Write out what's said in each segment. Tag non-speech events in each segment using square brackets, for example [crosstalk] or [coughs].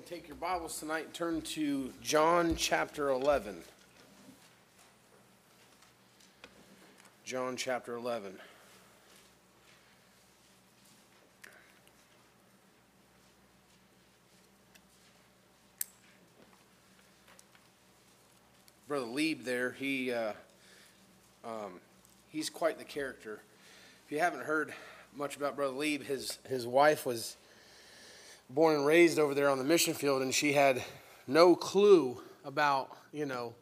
and take your Bibles tonight and turn to John chapter 11. John chapter 11. Brother Lieb there, he, uh, um, he's quite the character. If you haven't heard much about Brother Lieb, his, his wife was born and raised over there on the mission field, and she had no clue about, you know,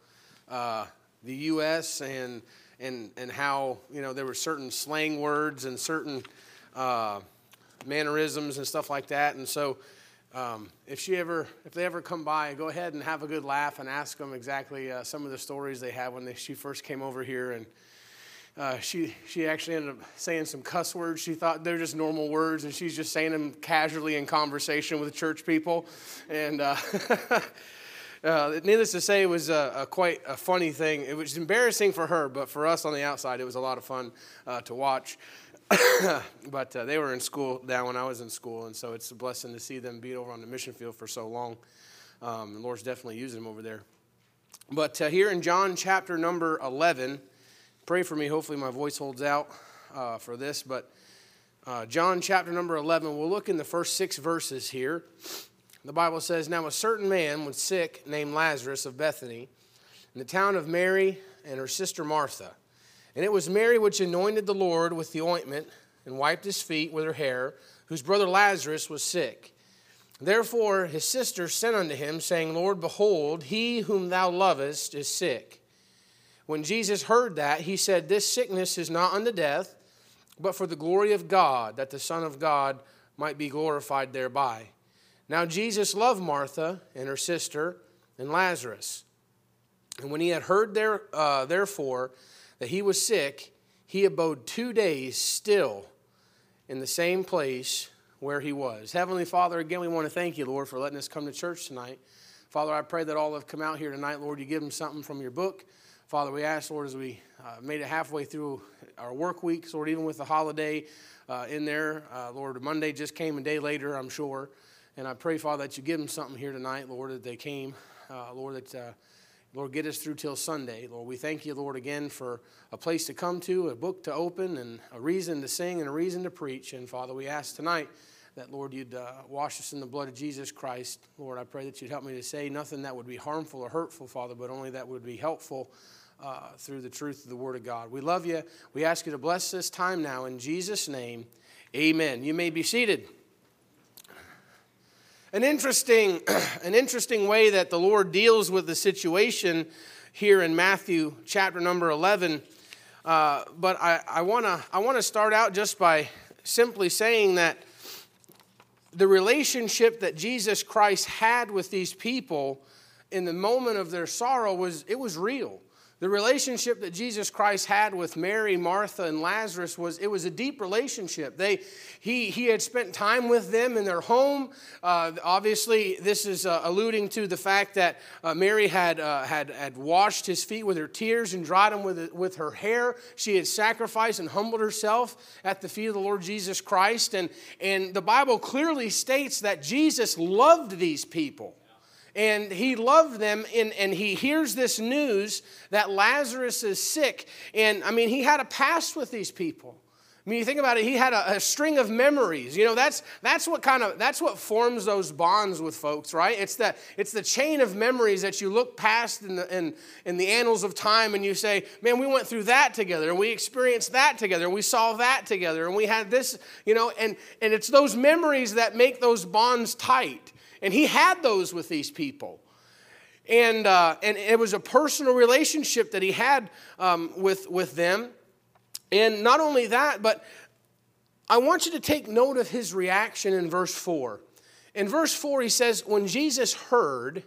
uh, the U.S. and and and how you know there were certain slang words and certain uh, mannerisms and stuff like that. And so, um, if she ever if they ever come by, go ahead and have a good laugh and ask them exactly uh, some of the stories they had when they, she first came over here and. Uh, she she actually ended up saying some cuss words. She thought they're just normal words, and she's just saying them casually in conversation with church people. And uh, [laughs] uh, needless to say, it was a, a, quite a funny thing. It was embarrassing for her, but for us on the outside, it was a lot of fun uh, to watch. [coughs] but uh, they were in school down when I was in school, and so it's a blessing to see them be over on the mission field for so long. Um, the Lord's definitely using them over there. But here in John chapter number 11, pray for me. Hopefully, my voice holds out uh, for this. But uh, John chapter number 11, we'll look in the first six verses here. The Bible says, Now a certain man was sick named Lazarus of Bethany, in the town of Mary and her sister Martha. And it was Mary which anointed the Lord with the ointment and wiped his feet with her hair, whose brother Lazarus was sick. Therefore his sister sent unto him, saying, Lord, behold, he whom thou lovest is sick. When Jesus heard that, he said, This sickness is not unto death, but for the glory of God, that the Son of God might be glorified thereby. Now Jesus loved Martha and her sister and Lazarus. And when he had heard there, uh, therefore that he was sick, he abode two days still in the same place where he was. Heavenly Father, again, we want to thank you, Lord, for letting us come to church tonight. Father, I pray that all have come out here tonight, Lord, you give them something from your book. Father, we ask, Lord, as we uh, made it halfway through our work week, Lord, even with the holiday uh, in there, uh, Lord, Monday just came a day later, I'm sure. And I pray, Father, that you give them something here tonight, Lord, that they came. Uh, Lord, that, uh, Lord, get us through till Sunday. Lord, we thank you, Lord, again for a place to come to, a book to open, and a reason to sing and a reason to preach. And Father, we ask tonight that, Lord, you'd uh, wash us in the blood of Jesus Christ. Lord, I pray that you'd help me to say nothing that would be harmful or hurtful, Father, but only that would be helpful uh, through the truth of the Word of God. We love you. We ask you to bless this time now. In Jesus' name, amen. You may be seated. An interesting, [clears throat] an interesting way that the Lord deals with the situation here in Matthew chapter number 11. Uh, but I, I want to I wanna start out just by simply saying that the relationship that Jesus Christ had with these people in the moment of their sorrow was it was real the relationship that jesus christ had with mary martha and lazarus was it was a deep relationship. They he he had spent time with them in their home. Uh, obviously this is uh, alluding to the fact that uh, mary had uh, had had washed his feet with her tears and dried them with with her hair. She had sacrificed and humbled herself at the feet of the lord jesus christ. And and the bible clearly states that jesus loved these people and he loved them and, and he hears this news that lazarus is sick and i mean he had a past with these people I mean, you think about it, he had a, a, string of memories. You know, that's, that's what kind of, that's what forms those bonds with folks, right? It's the, it's the chain of memories that you look past in the, in, in the annals of time and you say, man, we went through that together we experienced that together we saw that together and we had this, you know, and, and it's those memories that make those bonds tight. And he had those with these people. And, uh, and it was a personal relationship that he had um, with, with them. And not only that, but I want you to take note of his reaction in verse 4. In verse 4, he says, When Jesus heard,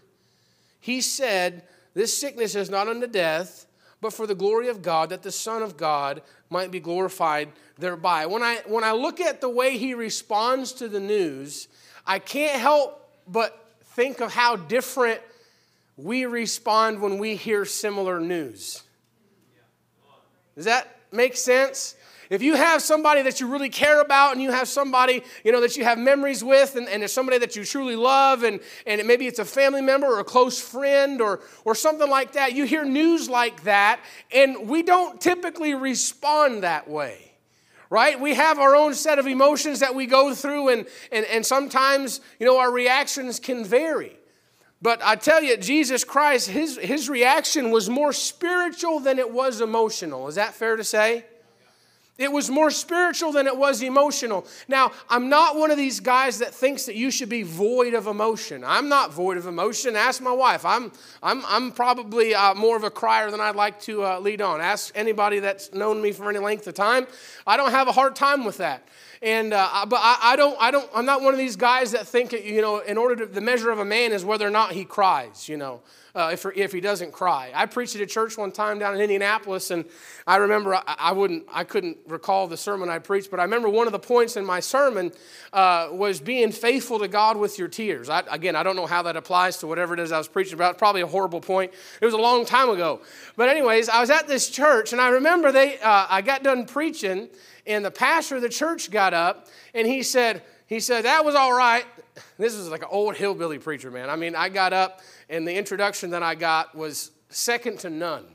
he said, This sickness is not unto death, but for the glory of God, that the Son of God might be glorified thereby. When I, when I look at the way he responds to the news, I can't help but think of how different we respond when we hear similar news. Does that make sense? if you have somebody that you really care about and you have somebody, you know, that you have memories with and, and it's somebody that you truly love and, and maybe it's a family member or a close friend or, or something like that, you hear news like that and we don't typically respond that way right? We have our own set of emotions that we go through, and, and, and sometimes, you know, our reactions can vary. But I tell you, Jesus Christ, his, his reaction was more spiritual than it was emotional. Is that fair to say? It was more spiritual than it was emotional. Now, I'm not one of these guys that thinks that you should be void of emotion. I'm not void of emotion. Ask my wife. I'm, I'm, I'm probably uh, more of a crier than I'd like to uh, lead on. Ask anybody that's known me for any length of time. I don't have a hard time with that. And uh, but I, I, don't, I don't, I'm not one of these guys that think you know, in order to the measure of a man is whether or not he cries. You know, uh, if, if he doesn't cry. I preached at a church one time down in Indianapolis, and I remember I, I wouldn't, I couldn't recall the sermon I preached, but I remember one of the points in my sermon uh, was being faithful to God with your tears. I, again, I don't know how that applies to whatever it is I was preaching about. Probably a horrible point. It was a long time ago. But anyways, I was at this church, and I remember they, uh, I got done preaching, and the pastor of the church got up, and he said, he said, that was all right. This was like an old hillbilly preacher, man. I mean, I got up and the introduction that I got was second to none.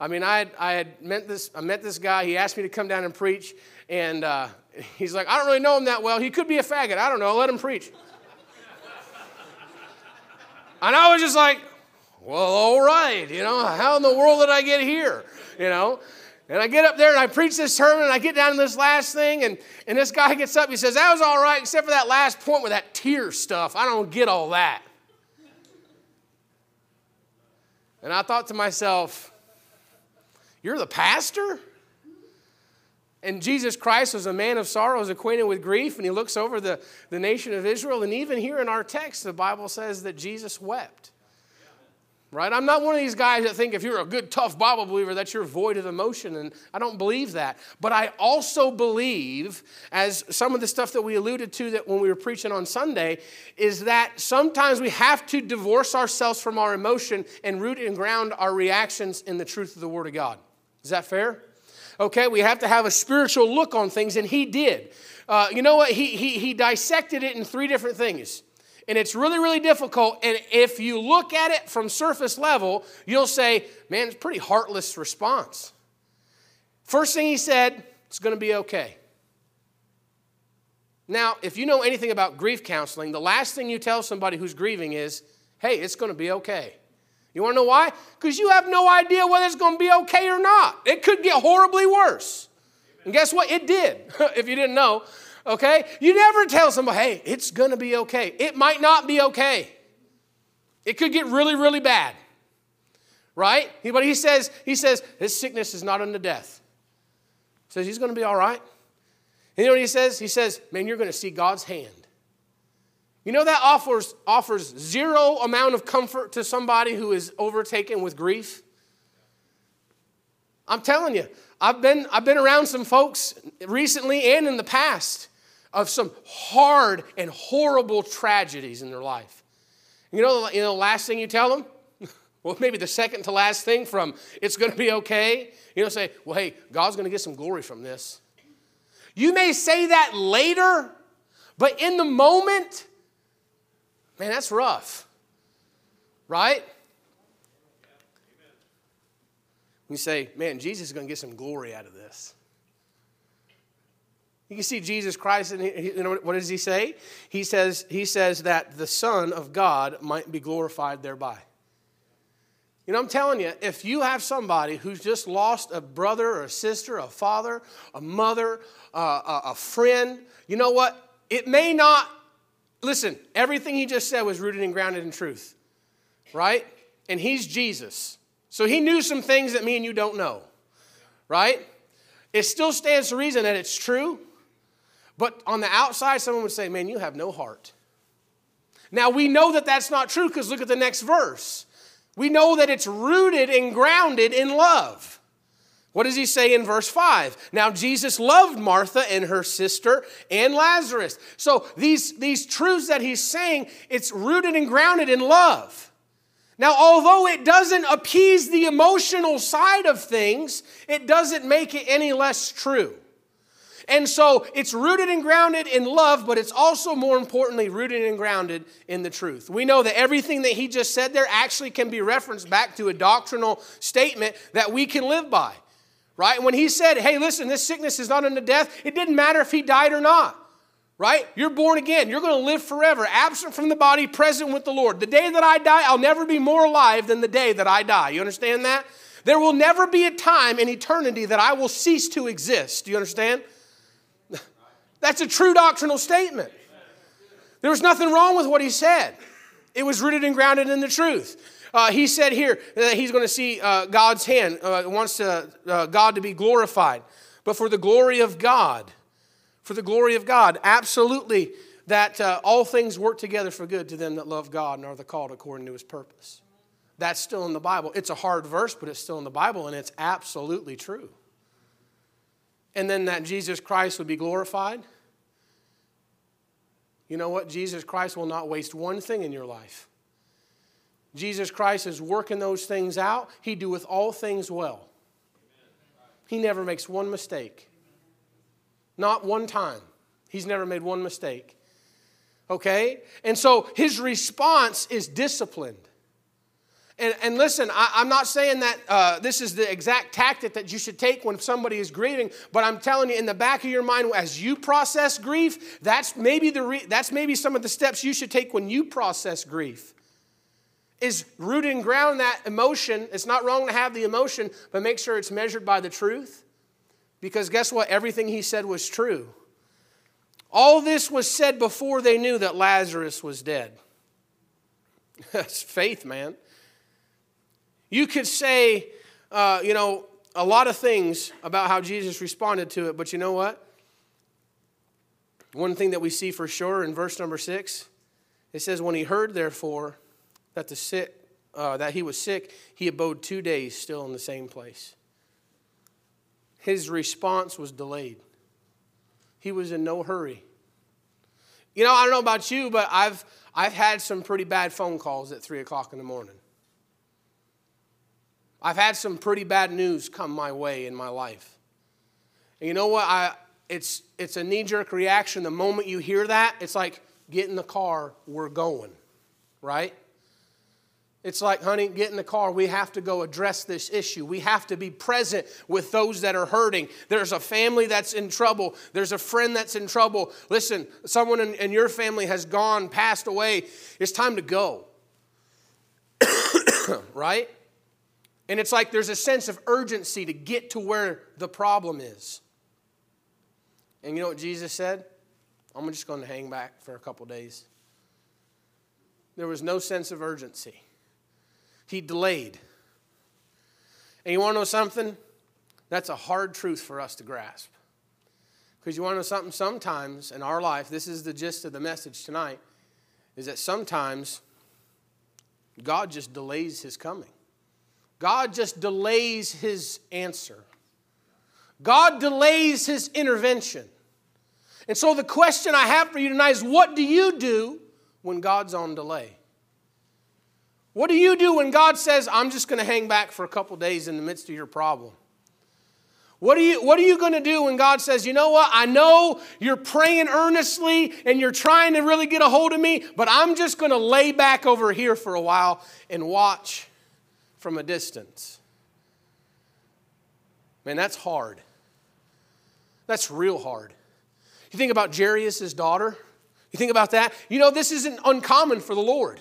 I mean, I had, I had met this, I met this guy. He asked me to come down and preach, and uh, he's like, I don't really know him that well. He could be a faggot. I don't know. Let him preach. and I was just like, well, all right. You know, how in the world did I get here? You know? And I get up there and I preach this sermon and I get down to this last thing, and, and this guy gets up. He says, That was all right, except for that last point with that tear stuff. I don't get all that. And I thought to myself, You're the pastor? And Jesus Christ was a man of sorrows, acquainted with grief, and he looks over the, the nation of Israel. And even here in our text, the Bible says that Jesus wept right? I'm not one of these guys that think if you're a good, tough Bible believer that you're void of emotion, and I don't believe that. But I also believe, as some of the stuff that we alluded to that when we were preaching on Sunday, is that sometimes we have to divorce ourselves from our emotion and root and ground our reactions in the truth of the Word of God. Is that fair? Okay, we have to have a spiritual look on things, and he did. Uh, you know what? He, he, he dissected it in three different things and it's really, really difficult. And if you look at it from surface level, you'll say, man, it's pretty heartless response. First thing he said, it's going to be okay. Now, if you know anything about grief counseling, the last thing you tell somebody who's grieving is, hey, it's going to be okay. You want to know why? Because you have no idea whether it's going to be okay or not. It could get horribly worse. And guess what? It did, [laughs] if you didn't know okay? You never tell somebody, hey, it's gonna be okay. It might not be okay. It could get really, really bad. Right? But he says, he says, this sickness is not unto death. He says he's gonna be all right. And you know what he says? He says, man, you're gonna see God's hand. You know that offers, offers zero amount of comfort to somebody who is overtaken with grief? I'm telling you, I've been, I've been around some folks recently and in the past of some hard and horrible tragedies in their life. You know, you know the last thing you tell them? [laughs] well, maybe the second to last thing from it's going to be okay. You know, say, well, hey, God's going to get some glory from this. You may say that later, but in the moment, man, that's rough. Right? You say, man, Jesus is going to get some glory out of this. You can see Jesus Christ, and he, you know, what does he say? He says, he says that the Son of God might be glorified thereby. You know, I'm telling you, if you have somebody who's just lost a brother or a sister, a father, a mother, uh, a, a friend, you know what? It may not, listen, everything he just said was rooted and grounded in truth, right? And he's Jesus. So he knew some things that me and you don't know, right? It still stands to reason that it's true, but on the outside, someone would say, Man, you have no heart. Now, we know that that's not true because look at the next verse. We know that it's rooted and grounded in love. What does he say in verse 5? Now, Jesus loved Martha and her sister and Lazarus. So, these, these truths that he's saying, it's rooted and grounded in love. Now, although it doesn't appease the emotional side of things, it doesn't make it any less true. And so it's rooted and grounded in love, but it's also more importantly rooted and grounded in the truth. We know that everything that he just said there actually can be referenced back to a doctrinal statement that we can live by. Right? When he said, hey, listen, this sickness is not unto death, it didn't matter if he died or not. Right? You're born again. You're going to live forever, absent from the body, present with the Lord. The day that I die, I'll never be more alive than the day that I die. You understand that? There will never be a time in eternity that I will cease to exist. Do you understand? That's a true doctrinal statement. There was nothing wrong with what he said, it was rooted and grounded in the truth. Uh, he said here that he's going to see uh, God's hand, uh, wants to, uh, God to be glorified. But for the glory of God, for the glory of God, absolutely that uh, all things work together for good to them that love God and are the called according to his purpose. That's still in the Bible. It's a hard verse, but it's still in the Bible, and it's absolutely true and then that Jesus Christ would be glorified. You know what? Jesus Christ will not waste one thing in your life. Jesus Christ is working those things out. He doeth all things well. He never makes one mistake. Not one time. He's never made one mistake. Okay? And so his response is disciplined. And, and listen, I, am not saying that uh, this is the exact tactic that you should take when somebody is grieving, but I'm telling you, in the back of your mind, as you process grief, that's maybe, the re- that's maybe some of the steps you should take when you process grief. Is root and ground that emotion. It's not wrong to have the emotion, but make sure it's measured by the truth. Because guess what? Everything he said was true. All this was said before they knew that Lazarus was dead. [laughs] That's faith, man. You could say, uh, you know, a lot of things about how Jesus responded to it, but you know what? One thing that we see for sure in verse number six, it says, "When he heard, therefore, that the sick, uh, that he was sick, he abode two days still in the same place." His response was delayed. He was in no hurry. You know, I don't know about you, but I've I've had some pretty bad phone calls at three o'clock in the morning. I've had some pretty bad news come my way in my life. And you know what? I, it's, it's a knee jerk reaction. The moment you hear that, it's like, get in the car, we're going, right? It's like, honey, get in the car. We have to go address this issue. We have to be present with those that are hurting. There's a family that's in trouble. There's a friend that's in trouble. Listen, someone in, in your family has gone, passed away. It's time to go. [coughs] right? And it's like there's a sense of urgency to get to where the problem is. And you know what Jesus said? I'm just going to hang back for a couple days. There was no sense of urgency. He delayed. And you want to know something? That's a hard truth for us to grasp. Because you want to know something? Sometimes in our life, this is the gist of the message tonight, is that sometimes God just delays his coming. God just delays his answer. God delays his intervention. And so the question I have for you tonight is what do you do when God's on delay? What do you do when God says, I'm just going to hang back for a couple days in the midst of your problem? What are you, what are you going to do when God says, you know what? I know you're praying earnestly and you're trying to really get a hold of me, but I'm just going to lay back over here for a while and watch from a distance. Man, that's hard. That's real hard. You think about Jairus' daughter? You think about that? You know, this isn't uncommon for the Lord.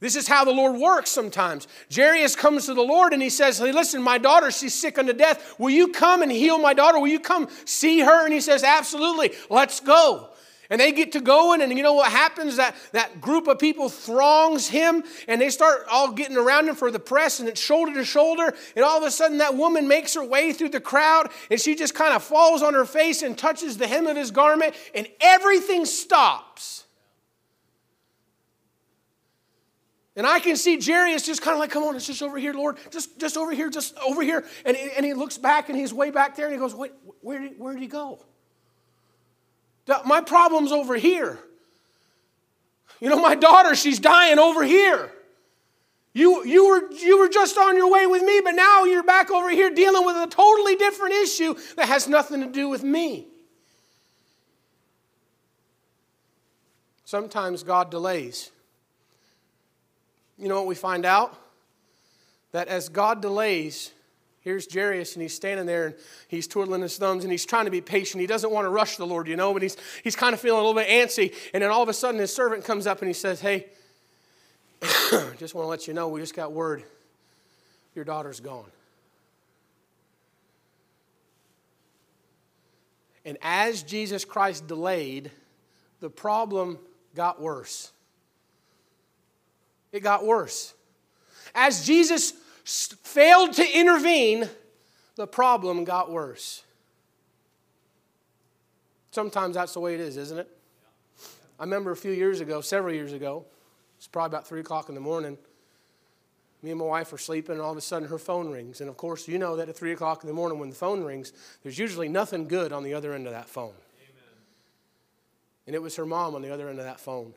This is how the Lord works sometimes. Jairus comes to the Lord and he says, Hey, listen, my daughter, she's sick unto death. Will you come and heal my daughter? Will you come see her? And he says, Absolutely, let's go. And they get to going, and you know what happens? That, that group of people throngs him, and they start all getting around him for the press, and it's shoulder to shoulder. And all of a sudden, that woman makes her way through the crowd, and she just kind of falls on her face and touches the hem of his garment, and everything stops. And I can see Jairus just kind of like, come on, it's just over here, Lord. Just, just over here, just over here. And, and he looks back and he's way back there and he goes, wait, where did, where did he go? My problem's over here. You know, my daughter, she's dying over here. You, you, were, you were just on your way with me, but now you're back over here dealing with a totally different issue that has nothing to do with me. Sometimes God delays. You know what we find out? That as God delays, here's Jairus, and he's standing there and he's twiddling his thumbs and he's trying to be patient. He doesn't want to rush the Lord, you know, but he's, he's kind of feeling a little bit antsy. And then all of a sudden, his servant comes up and he says, Hey, [coughs] just want to let you know, we just got word your daughter's gone. And as Jesus Christ delayed, the problem got worse. It got worse. As Jesus failed to intervene, the problem got worse. Sometimes that's the way it is, isn't it? I remember a few years ago, several years ago, it's probably about 3 o'clock in the morning. Me and my wife are sleeping, and all of a sudden her phone rings. And of course, you know that at 3 o'clock in the morning when the phone rings, there's usually nothing good on the other end of that phone. Amen. And it was her mom on the other end of that phone.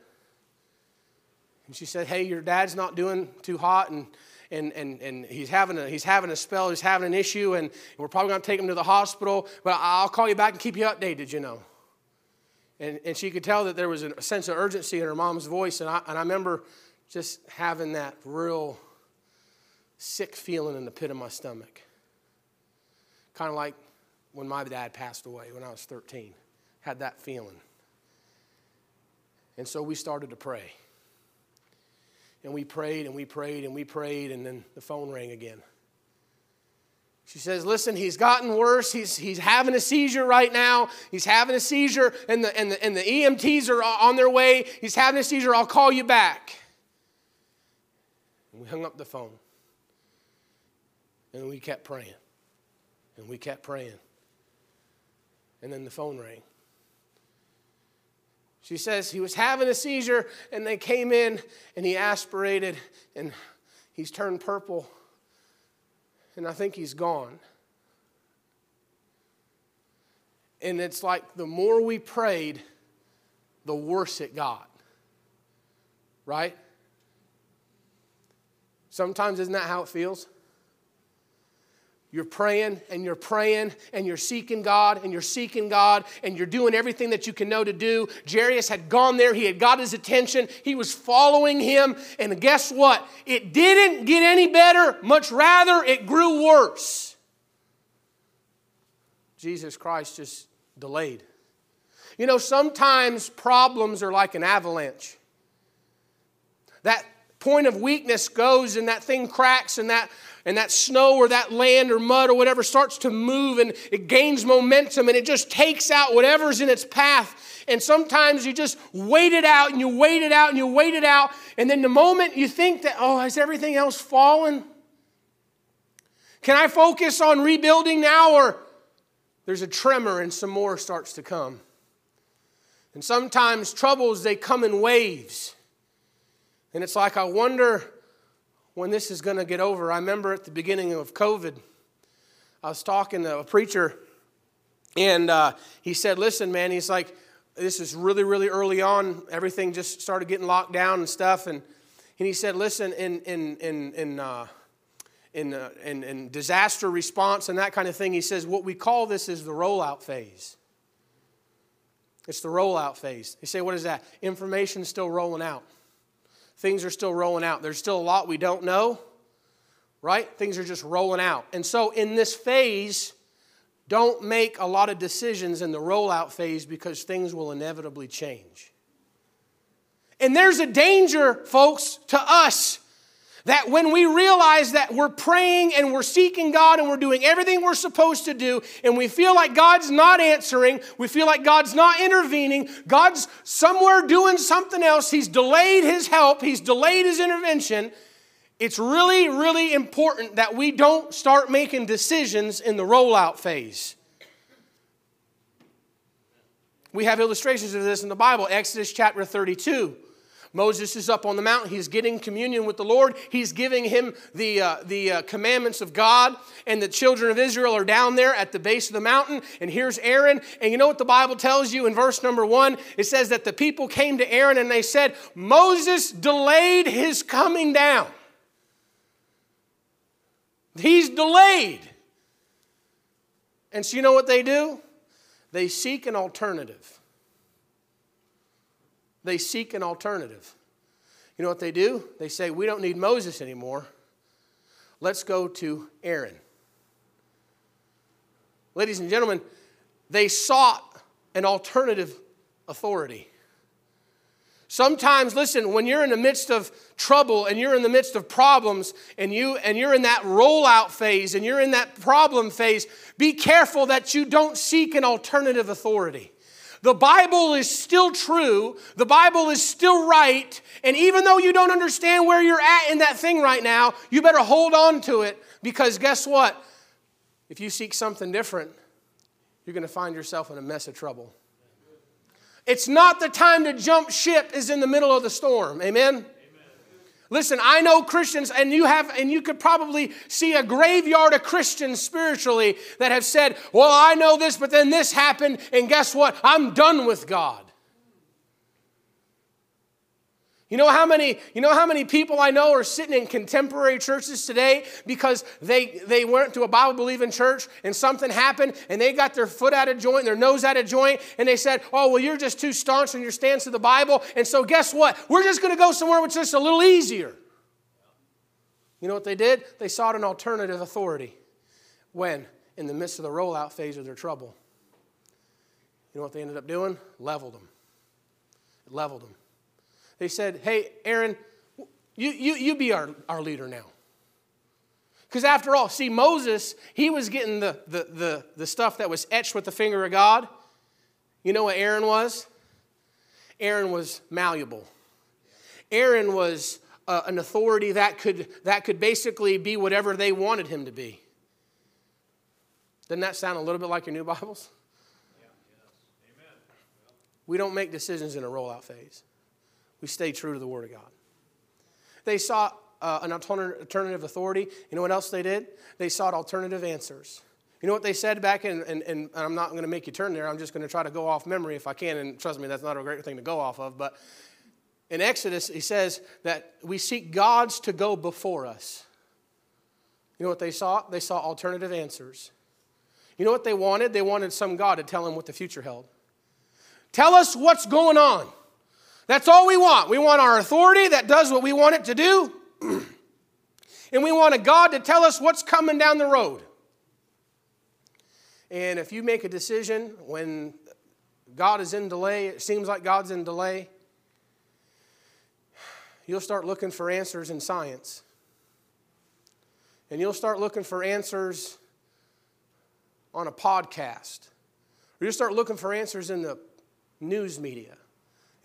And she said, Hey, your dad's not doing too hot, and, and, and, and he's, having a, he's having a spell, he's having an issue, and, we're probably going to take him to the hospital, but I'll call you back and keep you updated, you know. And, and she could tell that there was a sense of urgency in her mom's voice, and I, and I remember just having that real sick feeling in the pit of my stomach. Kind of like when my dad passed away when I was 13. Had that feeling. And so we started to pray. And we prayed and we prayed and we prayed, and then the phone rang again. She says, Listen, he's gotten worse. He's, he's having a seizure right now. He's having a seizure, and the, and, the, and the EMTs are on their way. He's having a seizure. I'll call you back. And we hung up the phone. And we kept praying. And we kept praying. And then the phone rang. She says he was having a seizure, and they came in, and he aspirated, and he's turned purple, and I think he's gone. And it's like the more we prayed, the worse it got. Right? Sometimes, isn't that how it feels? You're praying and you're praying and you're seeking God and you're seeking God and you're doing everything that you can know to do. Jairus had gone there, he had got his attention, he was following him, and guess what? It didn't get any better, much rather, it grew worse. Jesus Christ just delayed. You know, sometimes problems are like an avalanche. That point of weakness goes and that thing cracks and that and that snow or that land or mud or whatever starts to move and it gains momentum and it just takes out whatever's in its path. And sometimes you just wait it out and you wait it out and you wait it out. And then the moment you think that, oh, has everything else fallen? Can I focus on rebuilding now? Or there's a tremor and some more starts to come. And sometimes troubles, they come in waves. And it's like, I wonder when this is going to get over. I remember at the beginning of COVID, I was talking to a preacher, and uh, he said, Listen, man, he's like, this is really, really early on. Everything just started getting locked down and stuff. And, and he said, Listen, in, in, in, in, uh, in, uh, in, in disaster response and that kind of thing, he says, What we call this is the rollout phase. It's the rollout phase. You say, What is that? Information's still rolling out. Things are still rolling out. There's still a lot we don't know, right? Things are just rolling out. And so in this phase, don't make a lot of decisions in the rollout phase because things will inevitably change. And there's a danger, folks, to us that when we realize that we're praying and we're seeking God and we're doing everything we're supposed to do, and we feel like God's not answering, we feel like God's not intervening, God's somewhere doing something else, He's delayed His help, He's delayed His intervention. It's really, really important that we don't start making decisions in the rollout phase. We have illustrations of this in the Bible, Exodus chapter 32. Moses is up on the mountain. He's getting communion with the Lord. He's giving him the, uh, the uh, commandments of God. And the children of Israel are down there at the base of the mountain. And here's Aaron. And you know what the Bible tells you in verse number one? It says that the people came to Aaron and they said, Moses delayed his coming down. He's delayed. And so you know what they do? They seek an alternative. They seek an alternative. You know what they do? They say, We don't need Moses anymore. Let's go to Aaron. Ladies and gentlemen, they sought an alternative authority. Sometimes, listen, when you're in the midst of trouble and you're in the midst of problems and you and you're in that rollout phase and you're in that problem phase, be careful that you don't seek an alternative authority. The Bible is still true, the Bible is still right, and even though you don't understand where you're at in that thing right now, you better hold on to it because guess what? If you seek something different, you're going to find yourself in a mess of trouble. It's not the time to jump ship is in the middle of the storm. Amen. Listen, I know Christians, and you have, and you could probably see a graveyard of Christians spiritually that have said, Well, I know this, but then this happened, and guess what? I'm done with God. You know how many, you know how many people I know are sitting in contemporary churches today because they, they went to a Bible believing church and something happened and they got their foot out of joint, their nose out of joint, and they said, Oh, well, you're just too staunch in your stance to the Bible. And so guess what? We're just going to go somewhere which is a little easier. You know what they did? They sought an alternative authority. When? In the midst of the rollout phase of their trouble. You know what they ended up doing? Leveled them. It leveled them. They said, Hey, Aaron, you, you, you be our, our leader now. Because after all, see, Moses, he was getting the, the, the, the stuff that was etched with the finger of God. You know what Aaron was? Aaron was malleable. Aaron was uh, an authority that could, that could basically be whatever they wanted him to be. Doesn't that sound a little bit like your new Bibles? Yeah, yes. We don't make decisions in a rollout phase. We stay true to the Word of God. They sought uh, an alternative authority. You know what else they did? They sought alternative answers. You know what they said back in, and, and I'm not going to make you turn there. I'm just going to try to go off memory if I can. And trust me, that's not a great thing to go off of. But in Exodus, he says that we seek gods to go before us. You know what they sought? They sought alternative answers. You know what they wanted? They wanted some God to tell them what the future held. Tell us what's going on. That's all we want. We want our authority that does what we want it to do. [clears throat] and we want a God to tell us what's coming down the road. And if you make a decision when God is in delay, it seems like God's in delay, you'll start looking for answers in science. And you'll start looking for answers on a podcast. Or you'll start looking for answers in the news media.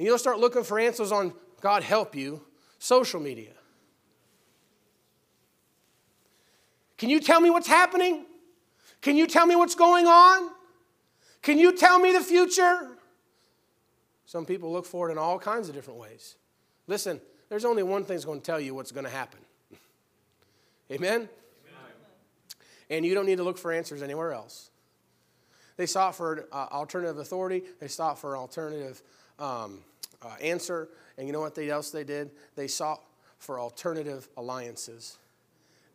And you'll start looking for answers on, God help you, social media. Can you tell me what's happening? Can you tell me what's going on? Can you tell me the future? Some people look for it in all kinds of different ways. Listen, there's only one thing that's going to tell you what's going to happen. [laughs] Amen? Amen? And you don't need to look for answers anywhere else. They sought for uh, alternative authority, they sought for alternative um, uh, answer. And you know what they, else they did? They sought for alternative alliances.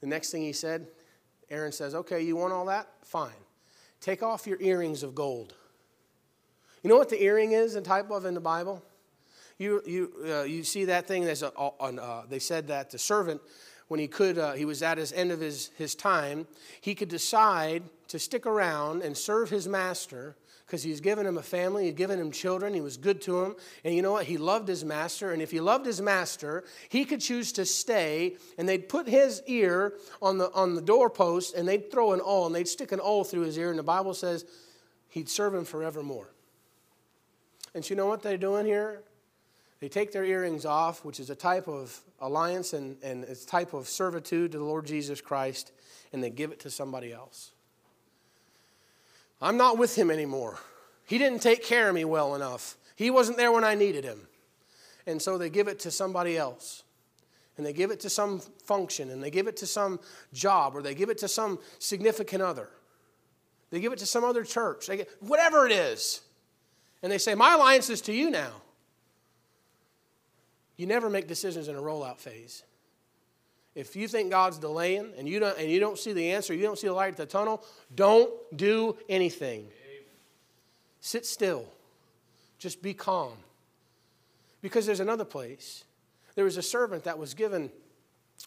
The next thing he said, Aaron says, Okay, you want all that? Fine. Take off your earrings of gold. You know what the earring is in type of in the Bible? You, you, uh, you see that thing, a, uh, they said that the servant, when he could, uh, he was at his end of his, his time, he could decide to stick around and serve his master because he's given him a family, he'd given him children, he was good to him. And you know what? He loved his master. And if he loved his master, he could choose to stay and they'd put his ear on the, on the doorpost and they'd throw an awl and they'd stick an awl through his ear. And the Bible says he'd serve him forevermore. And you know what they're doing here? They take their earrings off, which is a type of alliance and, and it's a type of servitude to the Lord Jesus Christ, and they give it to somebody else. I'm not with him anymore. He didn't take care of me well enough. He wasn't there when I needed him. And so they give it to somebody else. And they give it to some function, and they give it to some job, or they give it to some significant other. They give it to some other church, they get, whatever it is. And they say, My alliance is to you now. You never make decisions in a rollout phase. If you think God's delaying and you don't, and you don't see the answer, you don't see the light at the tunnel, don't do anything. Sit still. Just be calm. Because there's another place. There was a servant that was given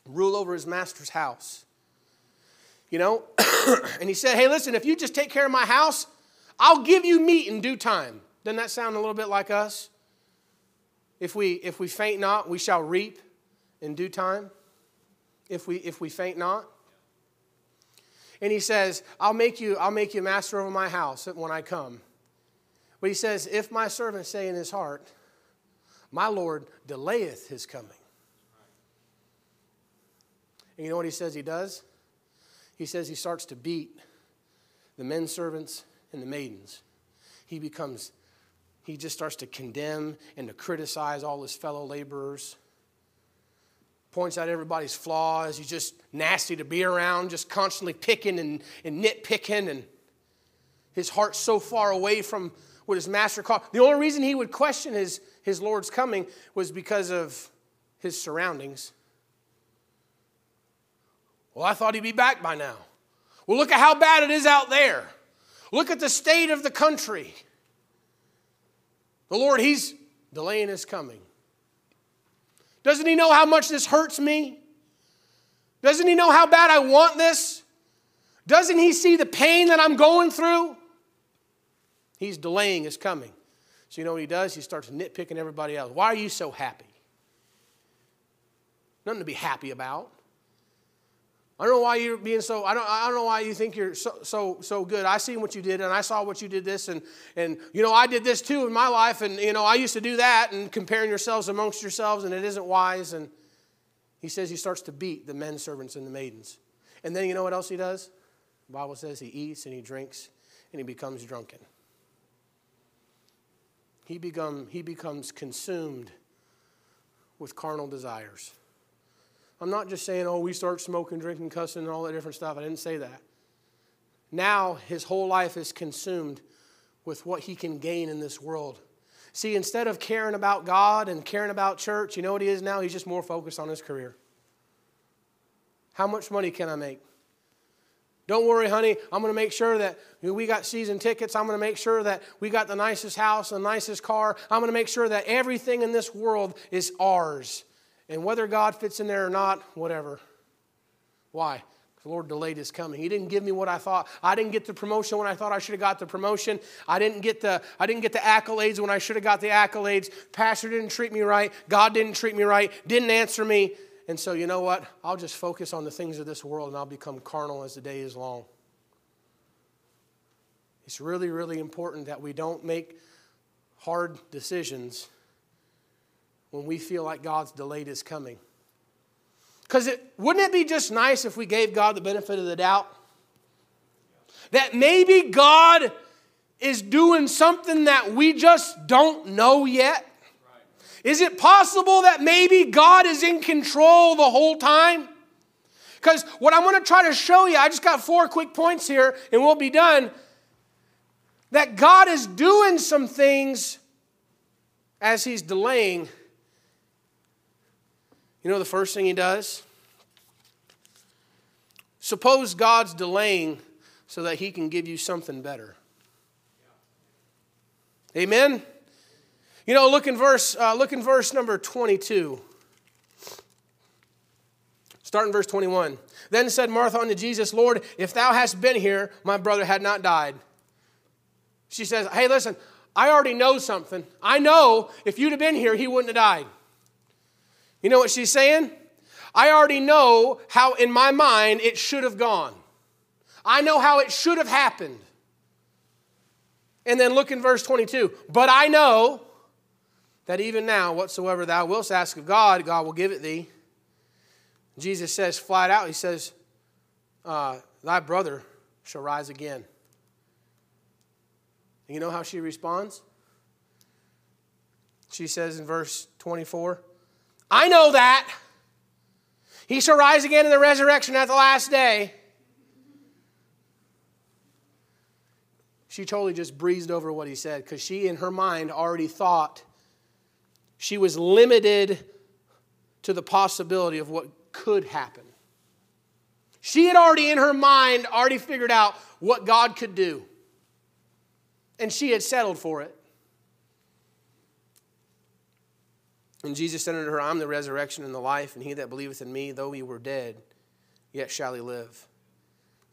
rule over his master's house. You know? [coughs] and he said, Hey, listen, if you just take care of my house, I'll give you meat in due time. Doesn't that sound a little bit like us? If we, if we faint not, we shall reap in due time. If we, if we faint not. And he says, I'll make you, I'll make you master over my house when I come. But he says, If my servant say in his heart, My Lord delayeth his coming. And you know what he says he does? He says he starts to beat the men servants and the maidens. He becomes, he just starts to condemn and to criticize all his fellow laborers. Points out everybody's flaws. He's just nasty to be around, just constantly picking and, and nitpicking. And his heart's so far away from what his master called. The only reason he would question his, his Lord's coming was because of his surroundings. Well, I thought he'd be back by now. Well, look at how bad it is out there. Look at the state of the country. The Lord, He's delaying His coming. Doesn't He know how much this hurts me? Doesn't He know how bad I want this? Doesn't He see the pain that I'm going through? He's delaying His coming. So, you know what He does? He starts nitpicking everybody else. Why are you so happy? Nothing to be happy about. I don't know why you're being so, I don't, I don't know why you think you're so, so, so good. I seen what you did and I saw what you did this and, and, you know, I did this too in my life and, you know, I used to do that and comparing yourselves amongst yourselves and it isn't wise. And he says he starts to beat the men servants and the maidens. And then you know what else he does? The Bible says he eats and he drinks and he becomes drunken. He, become, he becomes consumed with carnal desires. I'm not just saying, oh, we start smoking, drinking, cussing, and all that different stuff. I didn't say that. Now his whole life is consumed with what he can gain in this world. See, instead of caring about God and caring about church, you know what he is now? He's just more focused on his career. How much money can I make? Don't worry, honey. I'm going to make sure that we got season tickets. I'm going to make sure that we got the nicest house, the nicest car. I'm going to make sure that everything in this world is ours. And whether God fits in there or not, whatever. Why? The Lord delayed his coming. He didn't give me what I thought. I didn't get the promotion when I thought I should have got the promotion. I didn't get the I didn't get the accolades when I should have got the accolades. Pastor didn't treat me right. God didn't treat me right. Didn't answer me. And so you know what? I'll just focus on the things of this world and I'll become carnal as the day is long. It's really really important that we don't make hard decisions when we feel like God's delayed his coming. Because it, wouldn't it be just nice if we gave God the benefit of the doubt? That maybe God is doing something that we just don't know yet? Is it possible that maybe God is in control the whole time? Because what I'm going to try to show you, I just got four quick points here and we'll be done. That God is doing some things as He's delaying you know the first thing he does? Suppose God's delaying so that he can give you something better. Amen? You know, look in verse, uh, look in verse number 22. Start in verse 21. Then said Martha unto Jesus, Lord, if thou hadst been here, my brother had not died. She says, Hey, listen, I already know something. I know if you'd have been here, he wouldn't have died. You know what she's saying? I already know how, in my mind, it should have gone. I know how it should have happened. And then look in verse 22. But I know that even now, whatsoever thou wilt ask of God, God will give it thee. Jesus says flat out, He says, uh, Thy brother shall rise again. And you know how she responds? She says in verse 24, I know that. He shall rise again in the resurrection at the last day. She totally just breezed over what he said because she, in her mind, already thought she was limited to the possibility of what could happen. She had already, in her mind, already figured out what God could do. And she had settled for it. And Jesus said unto her, I'm the resurrection and the life, and he that believeth in me, though he were dead, yet shall he live.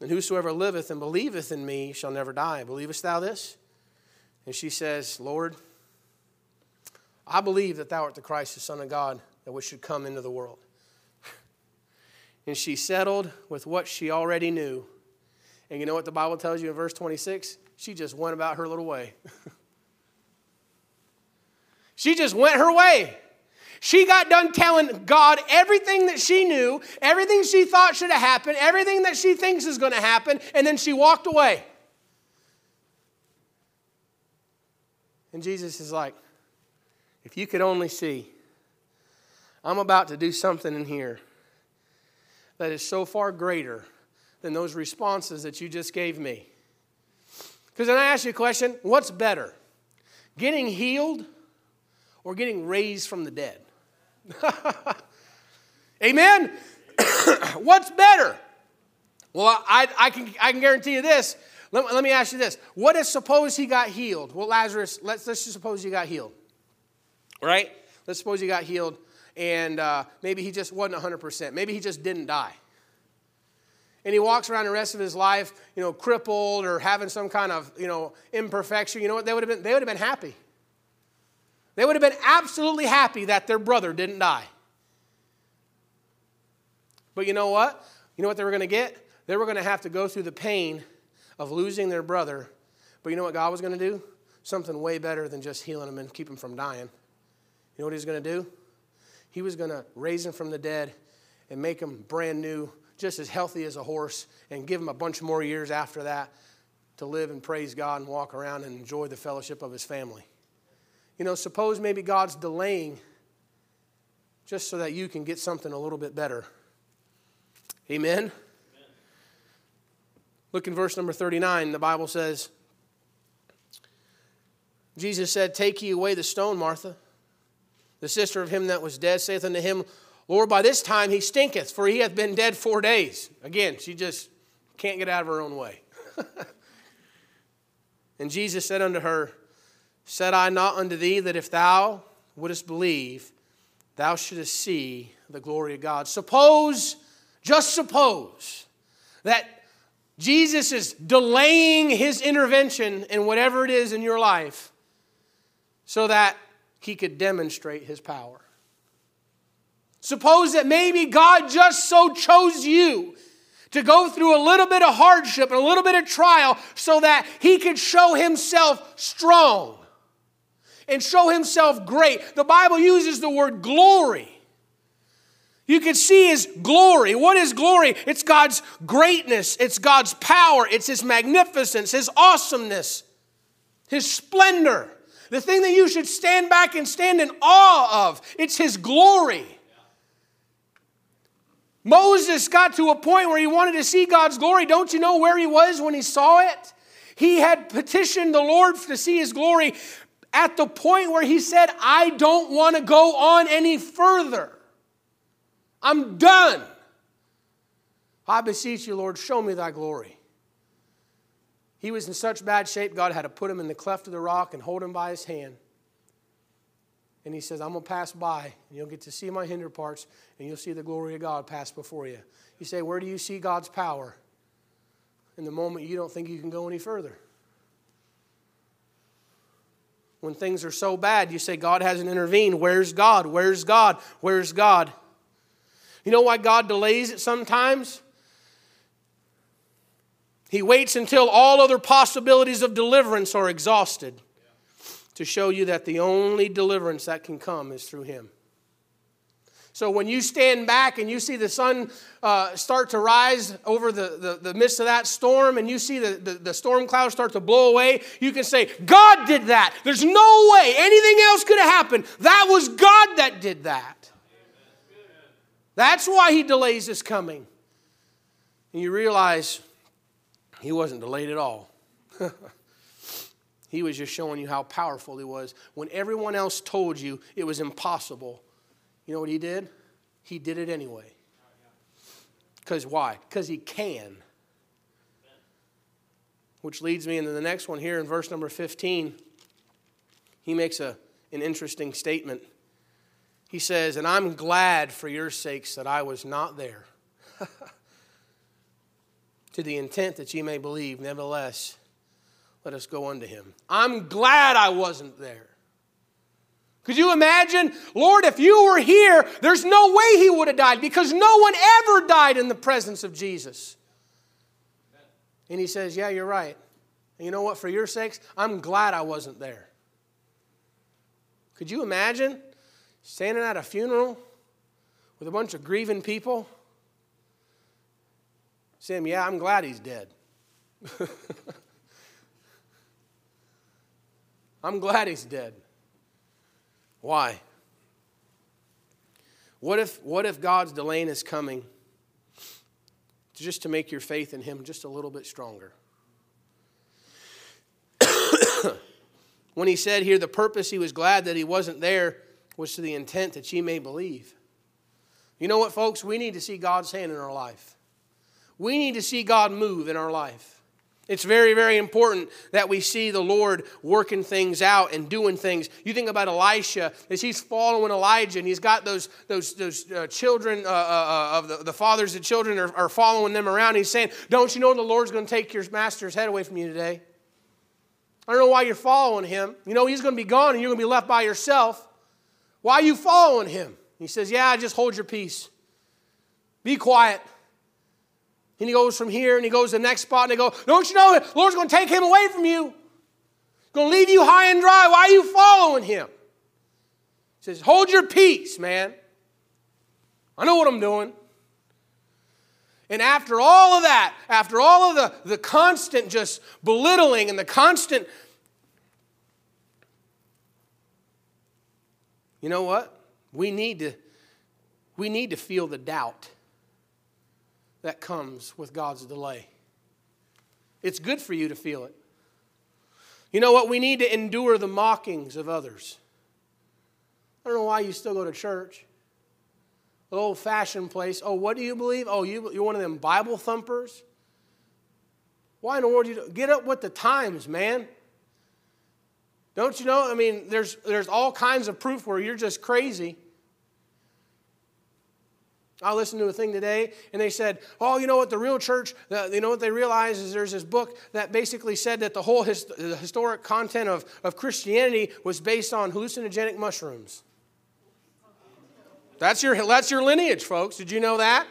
And whosoever liveth and believeth in me shall never die. Believest thou this? And she says, Lord, I believe that thou art the Christ, the Son of God, that which should come into the world. [laughs] And she settled with what she already knew. And you know what the Bible tells you in verse 26? She just went about her little way. [laughs] she just went her way. She got done telling God everything that she knew, everything she thought should have happened, everything that she thinks is going to happen, and then she walked away. And Jesus is like, if you could only see, I'm about to do something in here that is so far greater than those responses that you just gave me. Because then I ask you a question what's better? Getting healed or getting raised from the dead? [laughs] Amen? [coughs] what's better? Well, I, I, can, I can guarantee you this. Let, let me ask you this. What if suppose he got healed? Well, Lazarus, let's, let's just suppose he got healed. Right? Let's suppose he got healed and uh, maybe he just wasn't 100%. Maybe he just didn't die. And he walks around the rest of his life, you know, crippled or having some kind of, you know, imperfection. You know what? They would have been, they would have been happy. They would have been absolutely happy that their brother didn't die. But you know what? You know what they were going to get? They were going to have to go through the pain of losing their brother. But you know what God was going to do? Something way better than just healing them and keep them from dying. You know what he was going to do? He was going to raise him from the dead and make him brand new, just as healthy as a horse, and give him a bunch more years after that to live and praise God and walk around and enjoy the fellowship of his family. You know, suppose maybe God's delaying just so that you can get something a little bit better. Amen? Amen? Look in verse number 39. The Bible says, Jesus said, Take ye away the stone, Martha. The sister of him that was dead saith unto him, Lord, by this time he stinketh, for he hath been dead four days. Again, she just can't get out of her own way. [laughs] and Jesus said unto her, Said I not unto thee that if thou wouldest believe, thou shouldest see the glory of God? Suppose, just suppose, that Jesus is delaying his intervention in whatever it is in your life so that he could demonstrate his power. Suppose that maybe God just so chose you to go through a little bit of hardship and a little bit of trial so that he could show himself strong and show himself great. The Bible uses the word glory. You can see his glory. What is glory? It's God's greatness, it's God's power, it's his magnificence, his awesomeness, his splendor. The thing that you should stand back and stand in awe of. It's his glory. Moses got to a point where he wanted to see God's glory. Don't you know where he was when he saw it? He had petitioned the Lord to see his glory at the point where he said, I don't want to go on any further. I'm done. I beseech you, Lord, show me thy glory. He was in such bad shape, God had to put him in the cleft of the rock and hold him by his hand. And he says, I'm going to pass by, and you'll get to see my hinder parts, and you'll see the glory of God pass before you. You say, Where do you see God's power? In the moment you don't think you can go any further. When things are so bad, you say, God hasn't intervened. Where's God? Where's God? Where's God? You know why God delays it sometimes? He waits until all other possibilities of deliverance are exhausted to show you that the only deliverance that can come is through Him. So when you stand back and you see the sun uh, start to rise over the, the, the, midst of that storm and you see the, the, the storm clouds start to blow away, you can say, God did that. There's no way anything else could have happened. That was God that did that. That's why He delays His coming. And you realize he wasn't delayed at all. [laughs] he was just showing you how powerful he was. When everyone else told you it was impossible, you know what he did? He did it anyway. Because why? Because he can. Which leads me into the next one here in verse number 15. He makes a, an interesting statement. He says, And I'm glad for your sakes that I was not there. [laughs] to the intent that ye may believe, nevertheless, let us go unto him. I'm glad I wasn't there. Could you imagine, Lord, if you were here, there's no way he would have died because no one ever died in the presence of Jesus. And he says, Yeah, you're right. And you know what? For your sakes, I'm glad I wasn't there. Could you imagine standing at a funeral with a bunch of grieving people? Saying, Yeah, I'm glad he's dead. [laughs] I'm glad he's dead. Why? What if, what if God's delaying his coming just to make your faith in him just a little bit stronger? [coughs] when he said here, the purpose he was glad that he wasn't there was to the intent that ye may believe. You know what, folks? We need to see God's hand in our life. We need to see God move in our life. It's very, very important that we see the Lord working things out and doing things. You think about Elisha as he's following Elijah, and he's got those, those, those uh, children uh, uh, uh, of the, the fathers of children are, are following them around. He's saying, Don't you know the Lord's going to take your master's head away from you today? I don't know why you're following him. You know he's going to be gone and you're going to be left by yourself. Why are you following him? He says, Yeah, just hold your peace. Be quiet. And he goes from here and he goes to the next spot and they go, Don't you know the Lord's going to take him away from you? He's going to leave you high and dry. Why are you following him? He says, Hold your peace, man. I know what I'm doing. And after all of that, after all of the, the constant just belittling and the constant, you know what? We need to, we need to feel the doubt that comes with God's delay. It's good for you to feel it. You know what? We need to endure the mockings of others. I don't know why you still go to church. An old fashioned place. Oh, what do you believe? Oh, you, you're one of them Bible thumpers? Why in the world do you get up with the times, man? Don't you know? I mean, there's, there's all kinds of proof where you're just crazy. I listened to a thing today, and they said, "Oh, you know what? The real church, you know what they realize is there's this book that basically said that the whole the historic content of, of Christianity was based on hallucinogenic mushrooms." That's your that's your lineage, folks. Did you know that?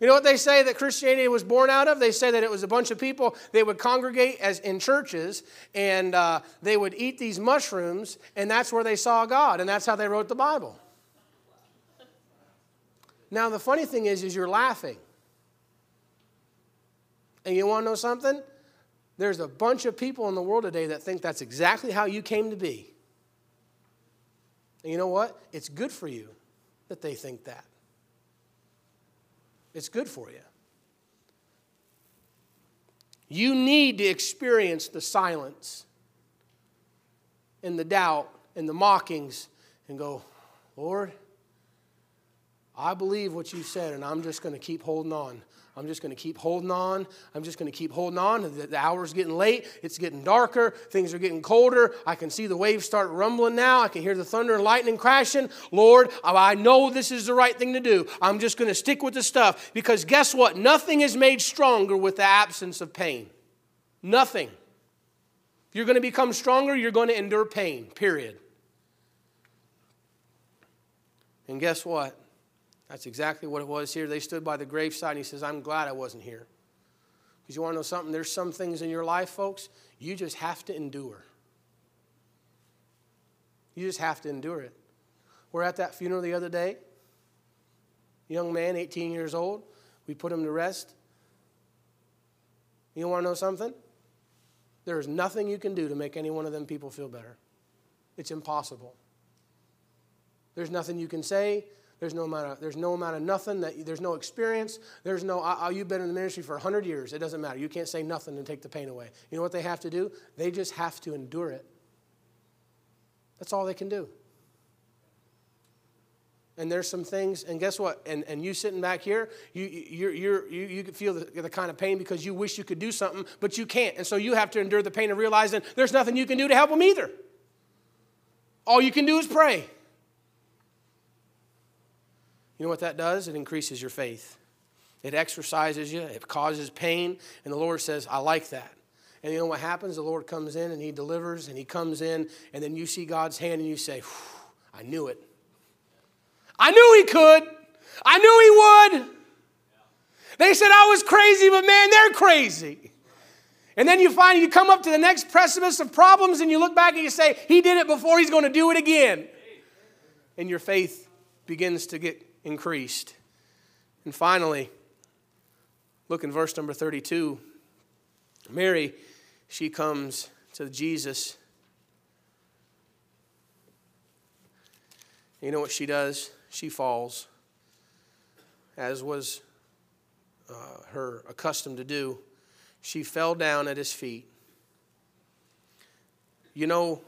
You know what they say that Christianity was born out of? They say that it was a bunch of people. They would congregate as in churches, and uh, they would eat these mushrooms, and that's where they saw God, and that's how they wrote the Bible. Now, the funny thing is, is you're laughing. And you want to know something? There's a bunch of people in the world today that think that's exactly how you came to be. And you know what? It's good for you that they think that. It's good for you. You need to experience the silence and the doubt and the mockings and go, Lord, I believe what you said, and I'm just going to keep holding on. I'm just going to keep holding on. I'm just going to keep holding on. The, the hour's getting late. It's getting darker. Things are getting colder. I can see the waves start rumbling now. I can hear the thunder and lightning crashing. Lord, I know this is the right thing to do. I'm just going to stick with the stuff because guess what? Nothing is made stronger with the absence of pain. Nothing. If you're going to become stronger, you're going to endure pain, period. And guess what? That's exactly what it was here. They stood by the graveside and he says, I'm glad I wasn't here. Because you want to know something? There's some things in your life, folks, you just have to endure. You just have to endure it. We're at that funeral the other day. Young man, 18 years old. We put him to rest. You want to know something? There is nothing you can do to make any one of them people feel better. It's impossible. There's nothing you can say. There's no amount of, there's no amount of nothing, that, there's no experience. There's no, oh, you've been in the ministry for 100 years. It doesn't matter. You can't say nothing and take the pain away. You know what they have to do? They just have to endure it. That's all they can do. And there's some things, and guess what? And, and you sitting back here, you, you're, you're, you, you feel the, the kind of pain because you wish you could do something, but you can't. And so you have to endure the pain of realizing there's nothing you can do to help them either. All you can do is pray. You know what that does? It increases your faith. It exercises you, it causes pain, and the Lord says, I like that. And you know what happens? The Lord comes in and He delivers, and He comes in, and then you see God's hand and you say, I knew it. I knew He could. I knew He would. They said I was crazy, but man, they're crazy. And then you find you come up to the next precipice of problems and you look back and you say, He did it before, He's going to do it again. And your faith begins to get increased. And finally, look in verse number 32. Mary, she comes to Jesus. You know what she does? She falls, as was uh, her accustomed to do. She fell down at his feet. You know,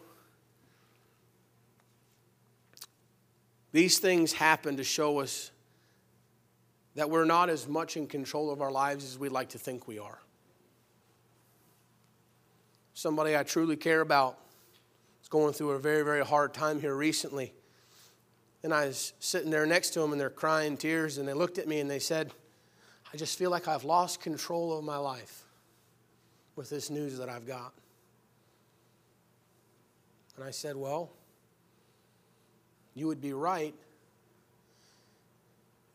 these things happen to show us that we're not as much in control of our lives as we'd like to think we are. Somebody I truly care about is going through a very, very hard time here recently. And I was sitting there next to them, and they're crying tears, and they looked at me and they said, I just feel like I've lost control of my life with this news that I've got. And I said, Well, you would be right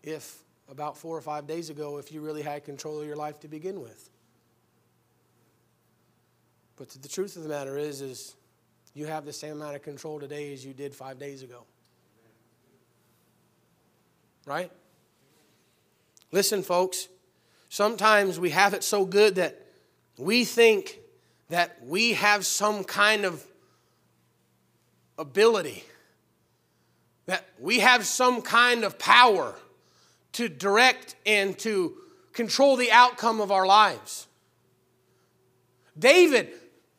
if about four or five days ago, if you really had control of your life to begin with. But the truth of the matter is, is you have the same amount of control today as you did five days ago. Right? Listen, folks, sometimes we have it so good that we think that we have some kind of ability, that we have some kind of power to direct and to control the outcome of our lives. David,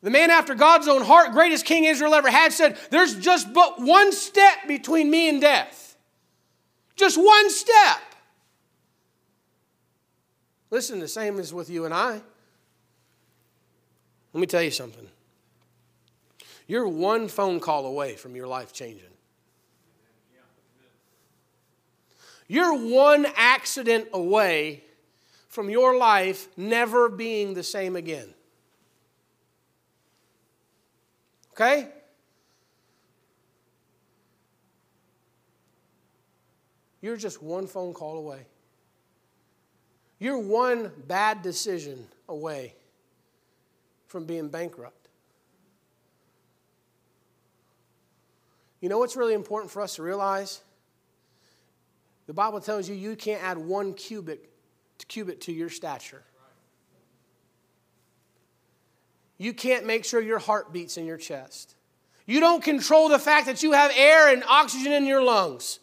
the man after God's own heart, greatest king Israel ever had, said, There's just but one step between me and death. Just one step. Listen, the same is with you and I. Let me tell you something. You're one phone call away from your life changing. You're one accident away from your life never being the same again. Okay? You're just one phone call away. You're one bad decision away from being bankrupt. You know what's really important for us to realize? The Bible tells you you can't add one cubit, cubit to your stature. You can't make sure your heart beats in your chest. You don't control the fact that you have air and oxygen in your lungs.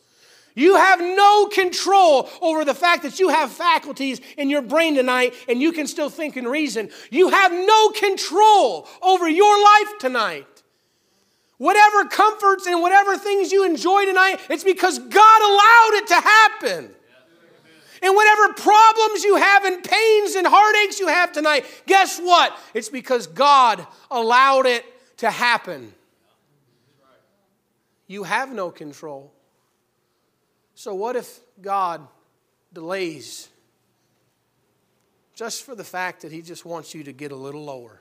You have no control over the fact that you have faculties in your brain tonight and you can still think and reason. You have no control over your life tonight. Whatever comforts and whatever things you enjoy tonight, it's because God allowed it to happen. And whatever problems you have and pains and heartaches you have tonight, guess what? It's because God allowed it to happen. You have no control. So, what if God delays just for the fact that He just wants you to get a little lower?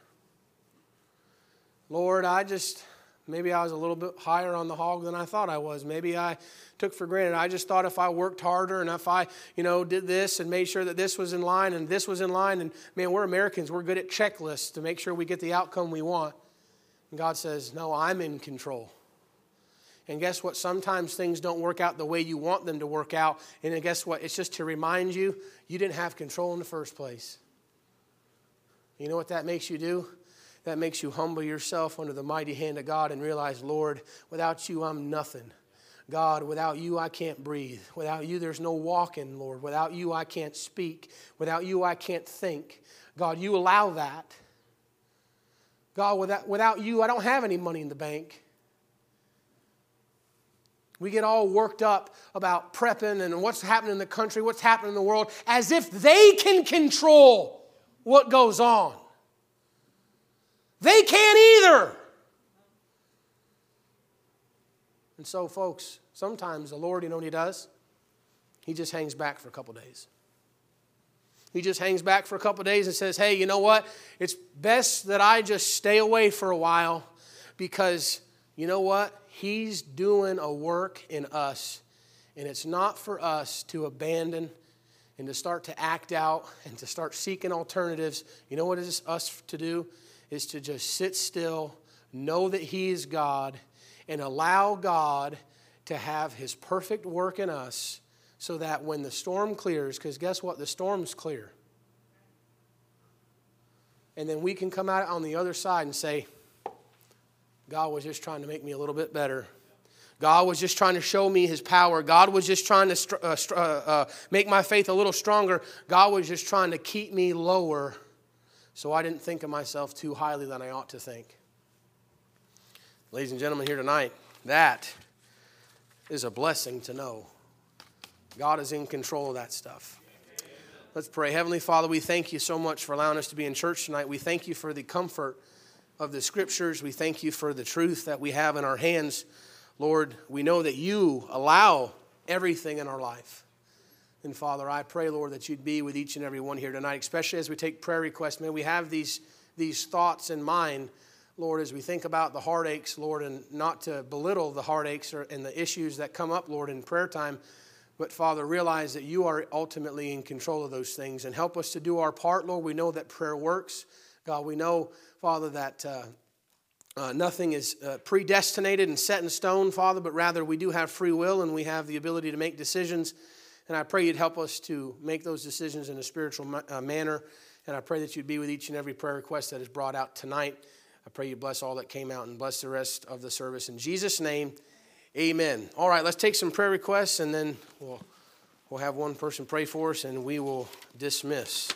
Lord, I just, maybe I was a little bit higher on the hog than I thought I was. Maybe I took for granted. I just thought if I worked harder and if I, you know, did this and made sure that this was in line and this was in line, and man, we're Americans, we're good at checklists to make sure we get the outcome we want. And God says, No, I'm in control. And guess what? Sometimes things don't work out the way you want them to work out. And guess what? It's just to remind you you didn't have control in the first place. You know what that makes you do? That makes you humble yourself under the mighty hand of God and realize, Lord, without you, I'm nothing. God, without you, I can't breathe. Without you, there's no walking, Lord. Without you, I can't speak. Without you, I can't think. God, you allow that. God, without, without you, I don't have any money in the bank. We get all worked up about prepping and what's happening in the country, what's happening in the world, as if they can control what goes on. They can't either. And so, folks, sometimes the Lord, you know what He does? He just hangs back for a couple days. He just hangs back for a couple days and says, Hey, you know what? It's best that I just stay away for a while because you know what? He's doing a work in us, and it's not for us to abandon and to start to act out and to start seeking alternatives. You know what is us to do? Is to just sit still, know that He is God, and allow God to have His perfect work in us so that when the storm clears, because guess what? The storm's clear. And then we can come out on the other side and say, God was just trying to make me a little bit better. God was just trying to show me his power. God was just trying to uh, uh, uh, make my faith a little stronger. God was just trying to keep me lower so I didn't think of myself too highly than I ought to think. Ladies and gentlemen, here tonight, that is a blessing to know. God is in control of that stuff. Let's pray. Heavenly Father, we thank you so much for allowing us to be in church tonight. We thank you for the comfort of the scriptures. We thank you for the truth that we have in our hands. Lord, we know that you allow everything in our life. And Father, I pray, Lord, that you'd be with each and every one here tonight, especially as we take prayer requests. May we have these, these thoughts in mind, Lord, as we think about the heartaches, Lord, and not to belittle the heartaches or, and the issues that come up, Lord, in prayer time. But Father, realize that you are ultimately in control of those things and help us to do our part, Lord. We know that prayer works. God, we know, Father, that uh, uh, nothing is uh, predestinated and set in stone, Father, but rather we do have free will and we have the ability to make decisions. And I pray you'd help us to make those decisions in a spiritual ma- uh, manner. And I pray that you'd be with each and every prayer request that is brought out tonight. I pray you bless all that came out and bless the rest of the service. In Jesus' name, amen. All right, let's take some prayer requests and then we'll, we'll have one person pray for us and we will dismiss.